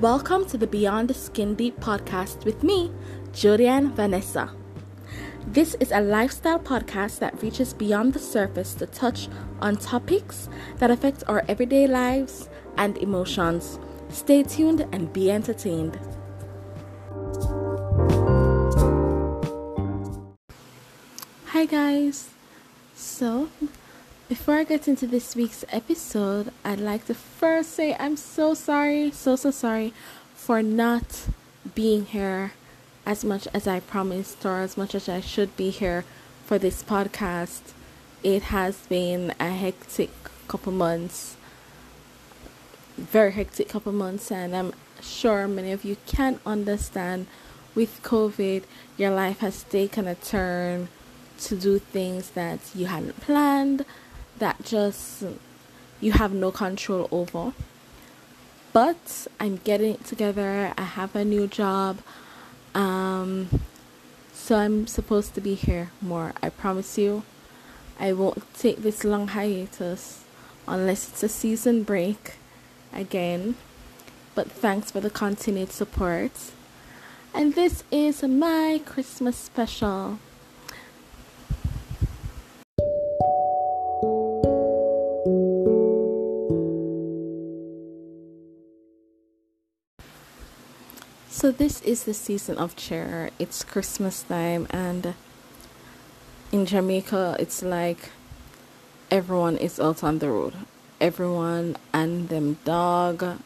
Welcome to the Beyond the Skin Deep podcast with me, Julian Vanessa. This is a lifestyle podcast that reaches beyond the surface to touch on topics that affect our everyday lives and emotions. Stay tuned and be entertained. Hi, guys. So, before I get into this week's episode, I'd like to first say I'm so sorry, so, so sorry for not being here as much as I promised or as much as I should be here for this podcast. It has been a hectic couple months, very hectic couple months, and I'm sure many of you can understand with COVID, your life has taken a turn to do things that you hadn't planned that just you have no control over. But I'm getting it together. I have a new job. Um, so I'm supposed to be here more. I promise you. I won't take this long hiatus unless it's a season break again. But thanks for the continued support. And this is my Christmas special. So this is the season of cheer. It's Christmas time and in Jamaica it's like everyone is out on the road. Everyone and them dog,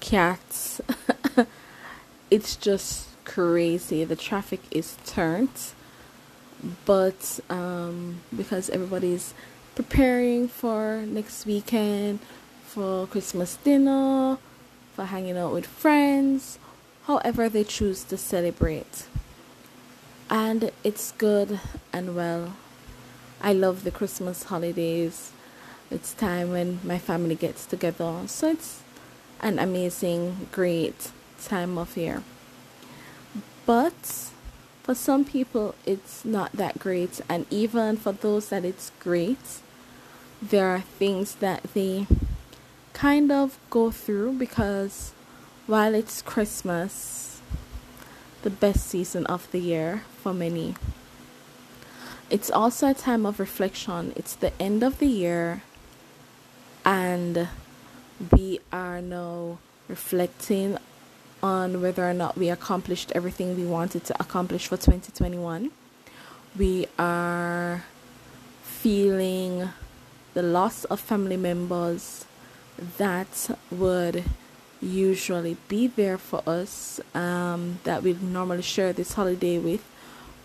cats. it's just crazy. The traffic is turned. But um, because everybody's preparing for next weekend, for Christmas dinner, for hanging out with friends, however they choose to celebrate. And it's good and well. I love the Christmas holidays. It's time when my family gets together. So it's an amazing, great time of year. But for some people, it's not that great. And even for those that it's great, there are things that they kind of go through because while it's Christmas, the best season of the year for many, it's also a time of reflection. It's the end of the year, and we are now reflecting on whether or not we accomplished everything we wanted to accomplish for 2021. We are feeling the loss of family members that would usually be there for us um, that we normally share this holiday with,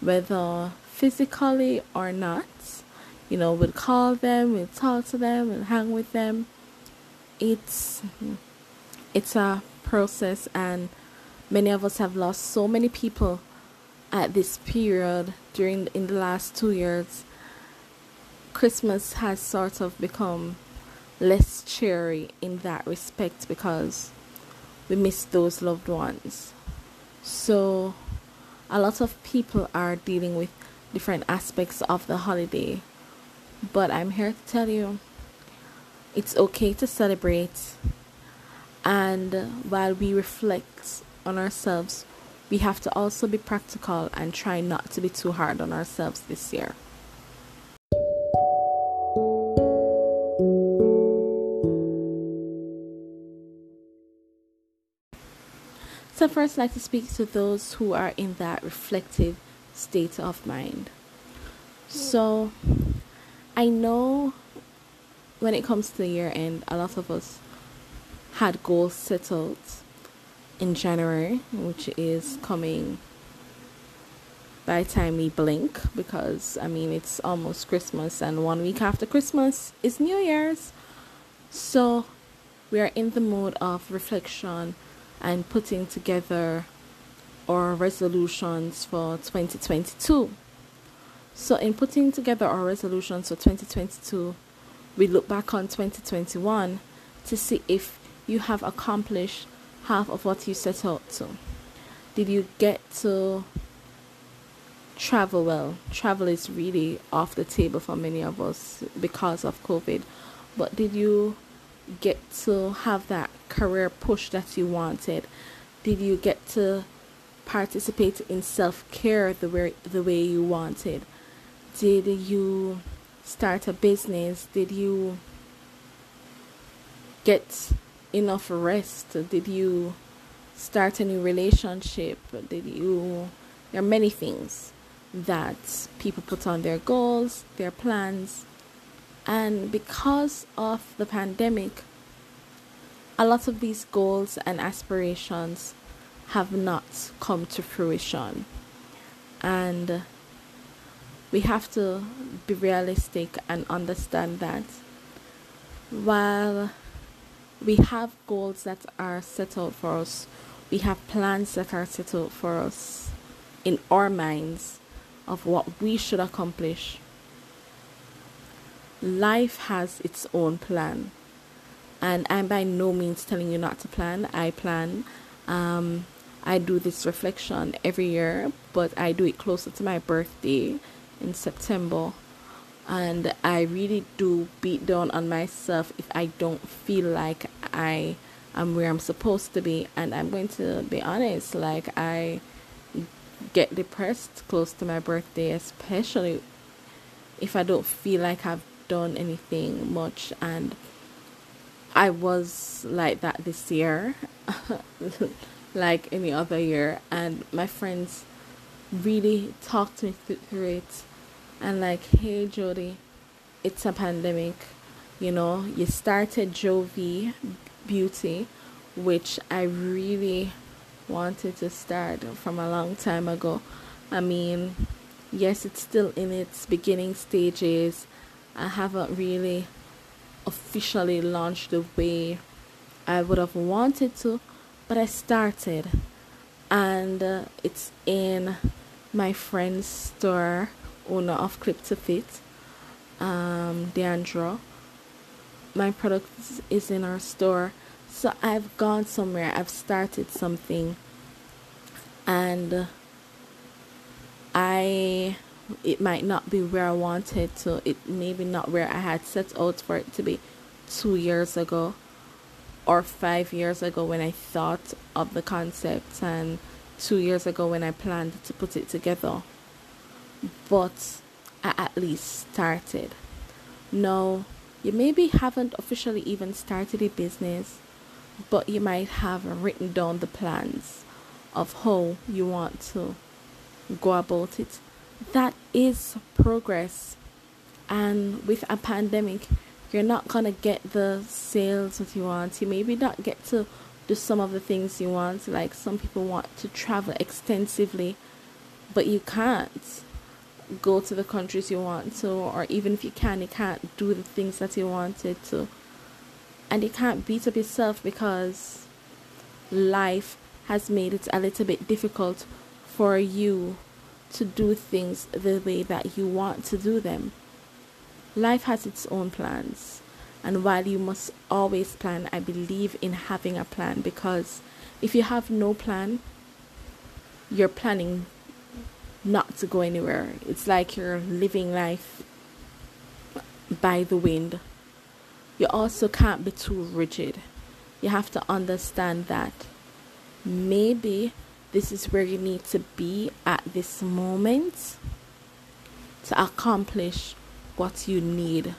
whether physically or not. You know, we'll call them, we'll talk to them, we'll hang with them. It's it's a process, and many of us have lost so many people at this period during in the last two years. Christmas has sort of become less cheery in that respect because we miss those loved ones. So, a lot of people are dealing with different aspects of the holiday, but I'm here to tell you it's okay to celebrate. And while we reflect on ourselves, we have to also be practical and try not to be too hard on ourselves this year. So, first, like to speak to those who are in that reflective state of mind. So, I know when it comes to the year end, a lot of us had goals settled in January, which is coming by the time we blink because I mean it's almost Christmas and one week after Christmas is New Year's. So we are in the mode of reflection and putting together our resolutions for 2022. So, in putting together our resolutions for 2022, we look back on 2021 to see if you have accomplished half of what you set out to. Did you get to travel well? Travel is really off the table for many of us because of COVID. But did you get to have that career push that you wanted? Did you get to participate in self-care the way the way you wanted? Did you start a business? Did you get enough rest? Did you start a new relationship? Did you there are many things that people put on their goals, their plans, and because of the pandemic, a lot of these goals and aspirations have not come to fruition. And we have to be realistic and understand that while we have goals that are set out for us, we have plans that are set out for us in our minds of what we should accomplish. Life has its own plan, and I'm by no means telling you not to plan. I plan. Um, I do this reflection every year, but I do it closer to my birthday in September. And I really do beat down on myself if I don't feel like I am where I'm supposed to be. And I'm going to be honest, like, I get depressed close to my birthday, especially if I don't feel like I've done anything much. And I was like that this year, like any other year. And my friends really talked me through it and, like, hey, Jody, it's a pandemic. You know, you started Jovi Beauty, which I really wanted to start from a long time ago. I mean, yes, it's still in its beginning stages. I haven't really officially launched the way I would have wanted to, but I started. And uh, it's in my friend's store, owner of Clip to Fit, um, Deandra. My product is in our store so I've gone somewhere, I've started something, and I it might not be where I wanted to. It maybe not where I had set out for it to be two years ago or five years ago when I thought of the concept and two years ago when I planned to put it together. But I at least started. No, you maybe haven't officially even started a business but you might have written down the plans of how you want to go about it. That is progress. And with a pandemic, you're not to get the sales that you want. You maybe not get to do some of the things you want. Like some people want to travel extensively, but you can't go to the countries you want to, or even if you can, you can't do the things that you wanted to and you can't beat up yourself because life has made it a little bit difficult for you to do things the way that you want to do them. Life has its own plans, and while you must always plan, I believe in having a plan because if you have no plan, you're planning not to go anywhere. It's like you're living life by the wind you also can't be too rigid. You have to understand that maybe this is where you need to be at this moment to accomplish what you need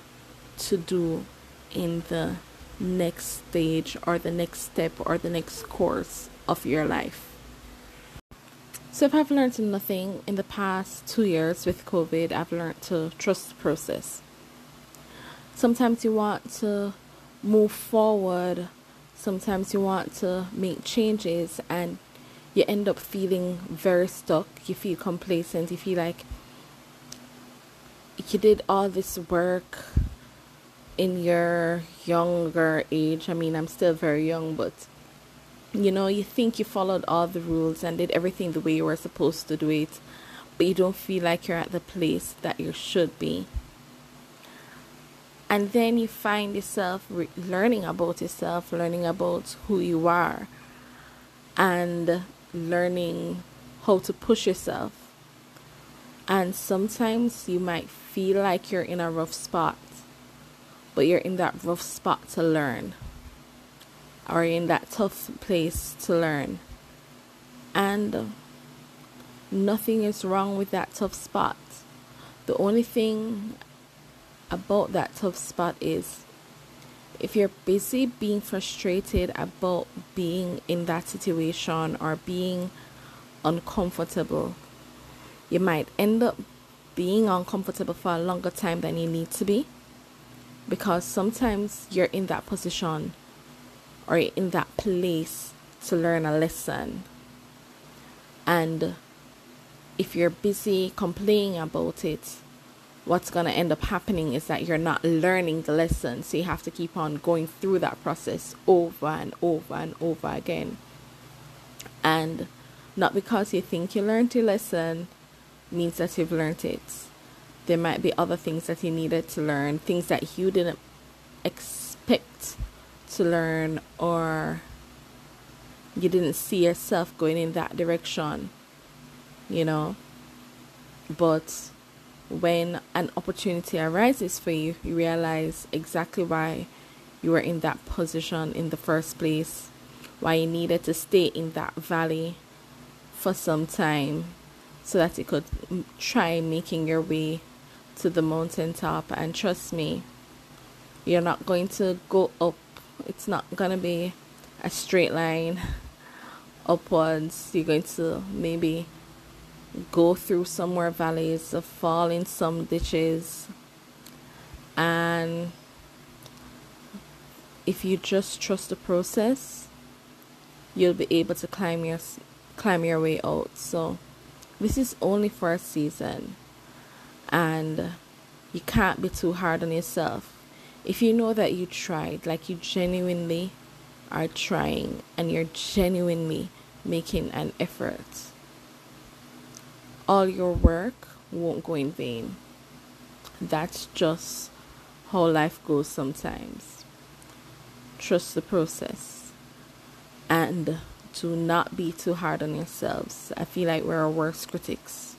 to do in the next stage or the next step or the next course of your life. So, if I've learned nothing in the past two years with COVID, I've learned to trust the process sometimes you want to move forward, sometimes you want to make changes, and you end up feeling very stuck. You feel complacent. You feel like you did all this work in your younger age. I mean, I'm still very young, but you know, you think you followed all the rules and did everything the way you were supposed to do it, but you don't feel like you're at the place that you should be and then you find yourself re- learning about yourself, learning about who you are, and learning how to push yourself. And sometimes you might feel like you're in a rough spot, but you're in that rough spot to learn. or in that tough place to learn. And nothing is wrong with that tough spot. The only thing about that tough spot is if you're busy being frustrated about being in that situation or being uncomfortable, you might end up being uncomfortable for a longer time than you need to be because sometimes you're in that position or in that place to learn a lesson. And if you're busy complaining about it, what's going to end up happening is that you're not learning the lesson. So you have to keep on going through that process over and over and over again. And not because you think you learned your lesson means that you've learned it. There might be other things that you needed to learn, things that you didn't expect to learn, or you didn't see yourself going in that direction, you know. But when an opportunity arises for you, you realize exactly why you were in that position in the first place, why you needed to stay in that valley for some time so that you could try making your way to the mountaintop. And trust me, you're not going to go up, it's not going to be a straight line upwards. You're going to maybe go through some more valleys, fall in some ditches, and if you just trust the process, you'll be able to climb your climb your way out. So this is only for a season, and you can't be too hard on yourself. If you know that you tried, like you genuinely are trying, and you're genuinely making an effort all your work won't go in vain. That's just how life goes sometimes. Trust the process and do not be too hard on yourselves. I feel like we're our worst critics.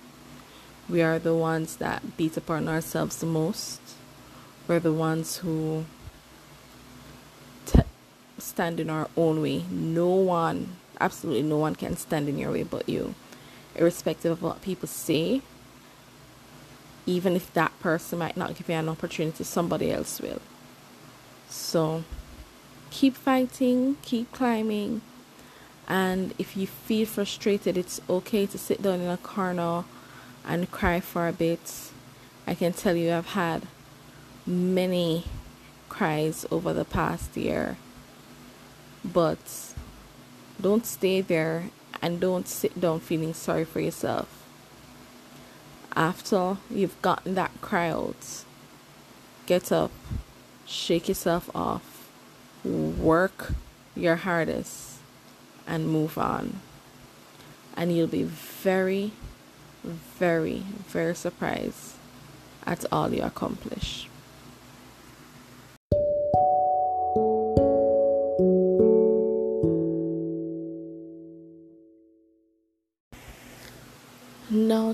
We are the ones that beat upon ourselves the most. We're the ones who t- stand in our own way. No one, absolutely no one can stand in your way but you irrespective of what people say. Even if that person might not give you an opportunity, somebody else will. So keep fighting, keep climbing. And if you feel frustrated, it's okay to sit down in a corner and cry for a bit. I can tell you, I've had many cries over the past year. But don't stay there and don't sit down feeling sorry for yourself. After you've gotten that cry out, get up, shake yourself off, work your hardest, and move on. And you'll be very, very, very surprised at all you accomplish.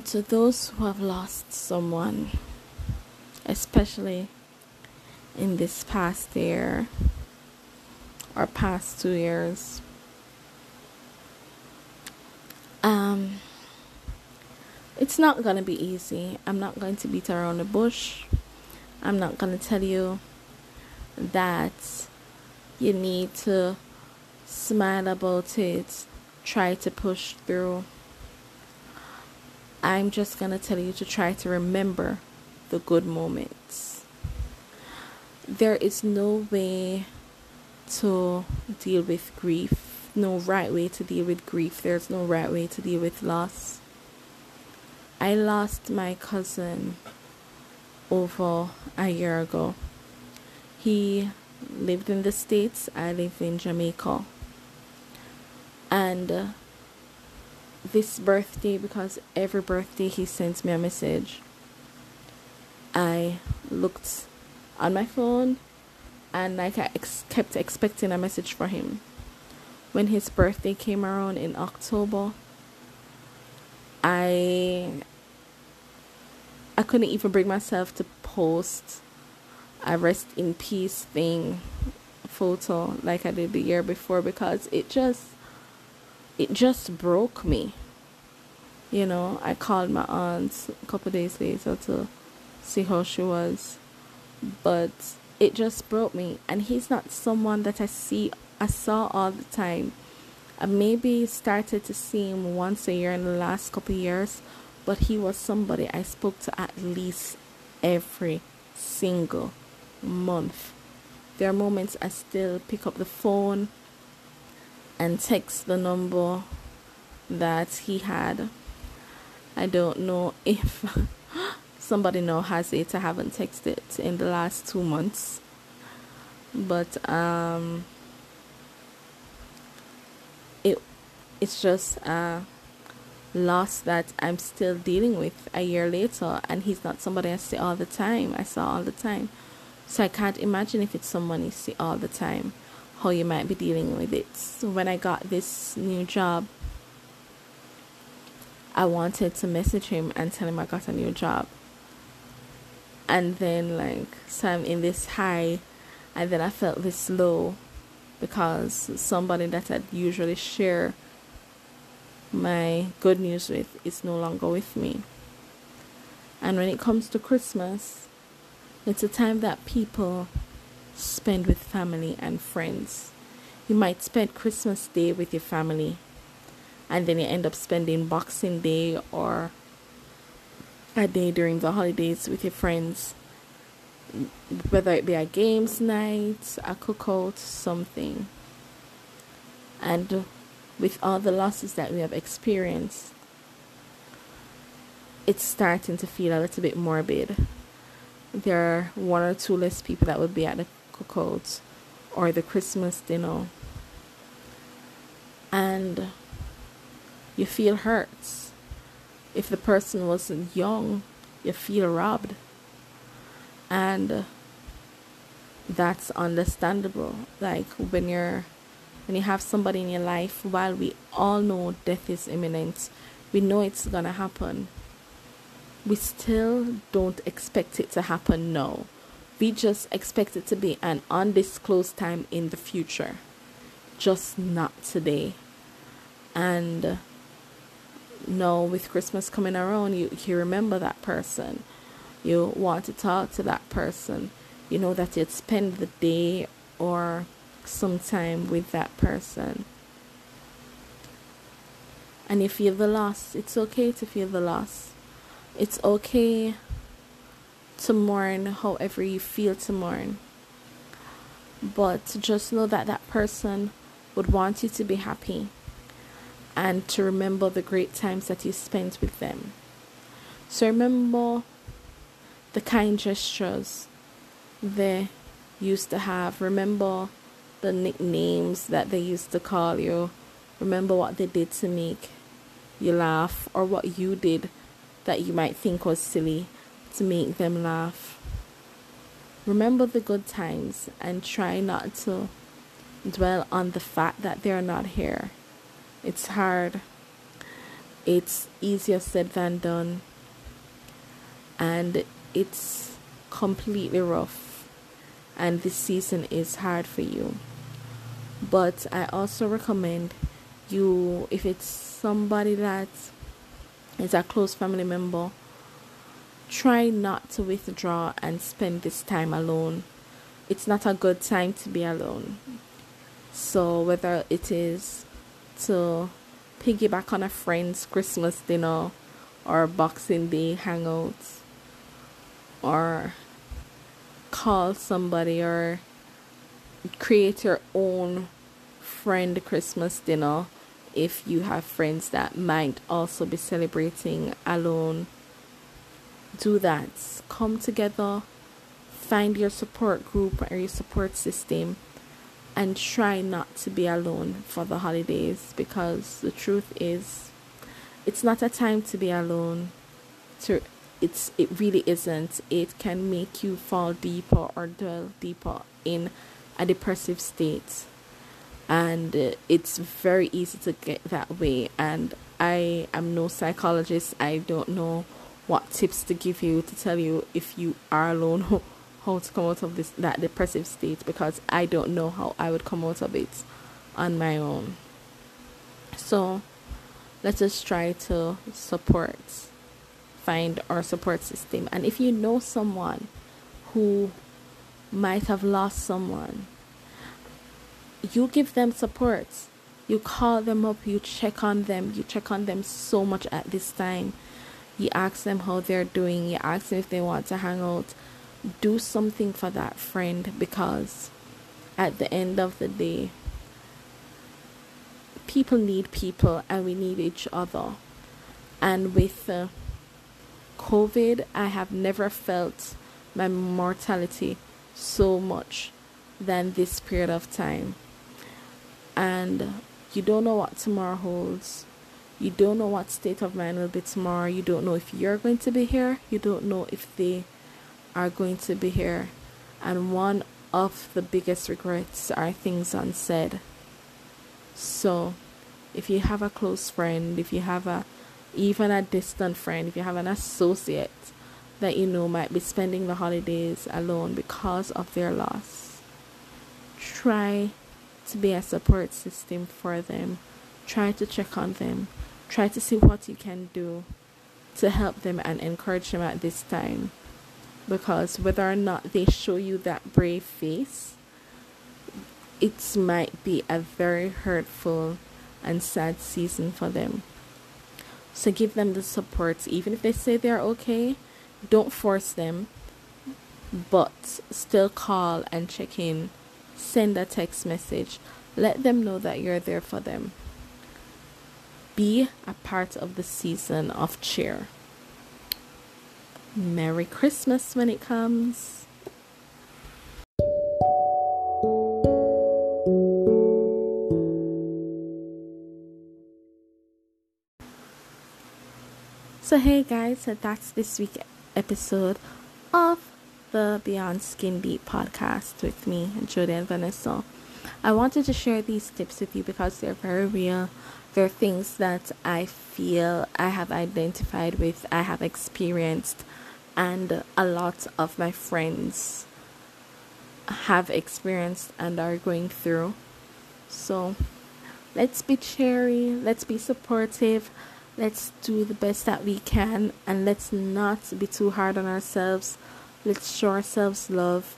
To those who have lost someone, especially in this past year or past two years, um, it's not gonna be easy. I'm not going to beat around the bush. I'm not gonna tell you that you need to smile about it, try to push through I'm just going to tell you to try to remember the good moments. There is no way to deal with grief, no right way to deal with grief. There's no right way to deal with loss. I lost my cousin over a year ago. He lived in the States, I live in Jamaica. And this birthday because every birthday he sends me a message. I looked on my phone and like I ex- kept expecting a message for him. When his birthday came around in October, I I couldn't even bring myself to post a rest in peace thing photo like I did the year before because it just it just broke me. You know, I called my aunt a couple days later to see how she was, but it just broke me. And he's not someone that I see, I saw all the time. I maybe started to see him once a year in the last couple years, but he was somebody I spoke to at least every single month. There are moments I still pick up the phone and text the number that he had. I don't know if somebody now has it. I haven't texted in the last two months. But um it it's just a loss that I'm still dealing with a year later and he's not somebody I see all the time. I saw all the time. So I can't imagine if it's someone you see all the time, how you might be dealing with it. So when I got this new job, I wanted to message him and tell him I got a new job. And then like so I'm in this high and then I felt this low because somebody that I'd usually share my good news with is no longer with me. And when it comes to Christmas, it's a time that people spend with family and friends. You might spend Christmas Day with your family, and then you end up spending Boxing Day or a day during the holidays with your friends, whether it be a games night, a cookout, something. And with all the losses that we have experienced, it's starting to feel a little bit morbid there are one or two less people that would be at the cookout or the Christmas dinner. And you feel hurt. If the person wasn't young, you feel robbed. And that's understandable. Like when you're when you have somebody in your life, while we all know death is imminent, we know it's gonna happen we still don't expect it to happen now. We just expect it to be an undisclosed time in the future, just not today. And now, with Christmas coming around, you, you remember that person. You want to talk to that person. You know that you'd spend the day or some time with that person. And if you feel the loss. It's okay to feel the loss it's okay to mourn however you feel to mourn. But just know that that person would want you to be happy and to remember the great times that you spent with them. So remember the kind gestures they used to have. Remember the nicknames that they used to call you. Remember what they did to make you laugh or what you did that you might think was silly to make them laugh. Remember the good times and try not to dwell on the fact that they're not here. It's hard. It's easier said than done. And it's completely rough. And this season is hard for you. But I also recommend you, if it's somebody that's a close family member, try not to withdraw and spend this time alone. It's not a good time to be alone. So, whether it is to piggyback on a friend's Christmas dinner or Boxing Day hangouts or call somebody or create your own friend Christmas dinner if you have friends that might also be celebrating alone, do that. Come together, find your support group or your support system, and try not to be alone for the holidays because the truth is, it's not a time to be alone. To it's it really isn't. It can make you fall deeper or dwell deeper in a depressive state and uh, it's very easy to get that way and i am no psychologist i don't know what tips to give you to tell you if you are alone how to come out of this that depressive state because I don't know how I would come out of it on my own. So let's try to support find our support system. And if you know someone who might have lost someone you give them support. You call them up you check on them you check on them so much at this time you ask them how they're doing. You ask them if they want to hang out. Do something for that friend because at the end of the day people need people and we need each other. And with uh, covid i have never felt my mortality so much than this period of time. And you don't know what tomorrow holds you don't know what state of mind will be tomorrow you don't know if you're going to be here you don't know if they are going to be here. And one of the biggest regrets are things unsaid. So, if you have a close friend, if you have a even a distant friend, if you have an associate that you know might be spending the holidays alone because of their loss, try to be a support system for them. Try to check on them. Try to see what you can do to help them and encourage them at this time because whether or not they show you that brave face, it might be a very hurtful and sad season for them. So give them the support, even if they say they're okay, don't force them, but still call and check in, send a text message, let them know that you're there for them. Be a part of the season of cheer. Merry Christmas when it comes. So, hey guys, so that's this week episode of the Beyond Skin Deep podcast with me, Jody and Vanessa. I wanted to share these tips with you because they're very real. They're things that I feel I have identified with, I have experienced, and a lot of my friends have experienced and are going through. So let's be cheery, let's be supportive, let's do the best that we can, and let's not be too hard on ourselves. Let's show ourselves love.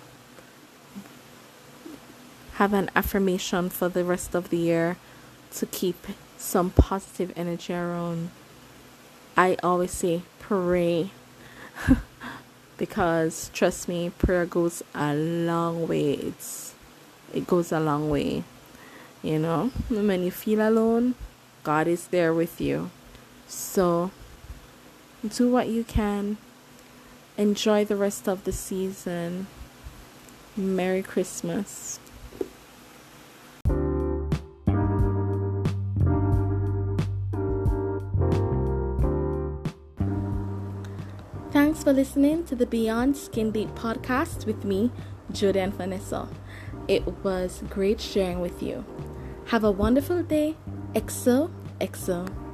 Have an affirmation for the rest of the year to keep some positive energy around. I always say pray. because trust me, prayer goes a long way. It's it goes a long way. You know, when you feel alone, God is there with you. So do what you can. Enjoy the rest of the season. Merry Christmas. For listening to the Beyond Skin Deep podcast with me, and Vanessa. It was great sharing with you. Have a wonderful day. XO, XO.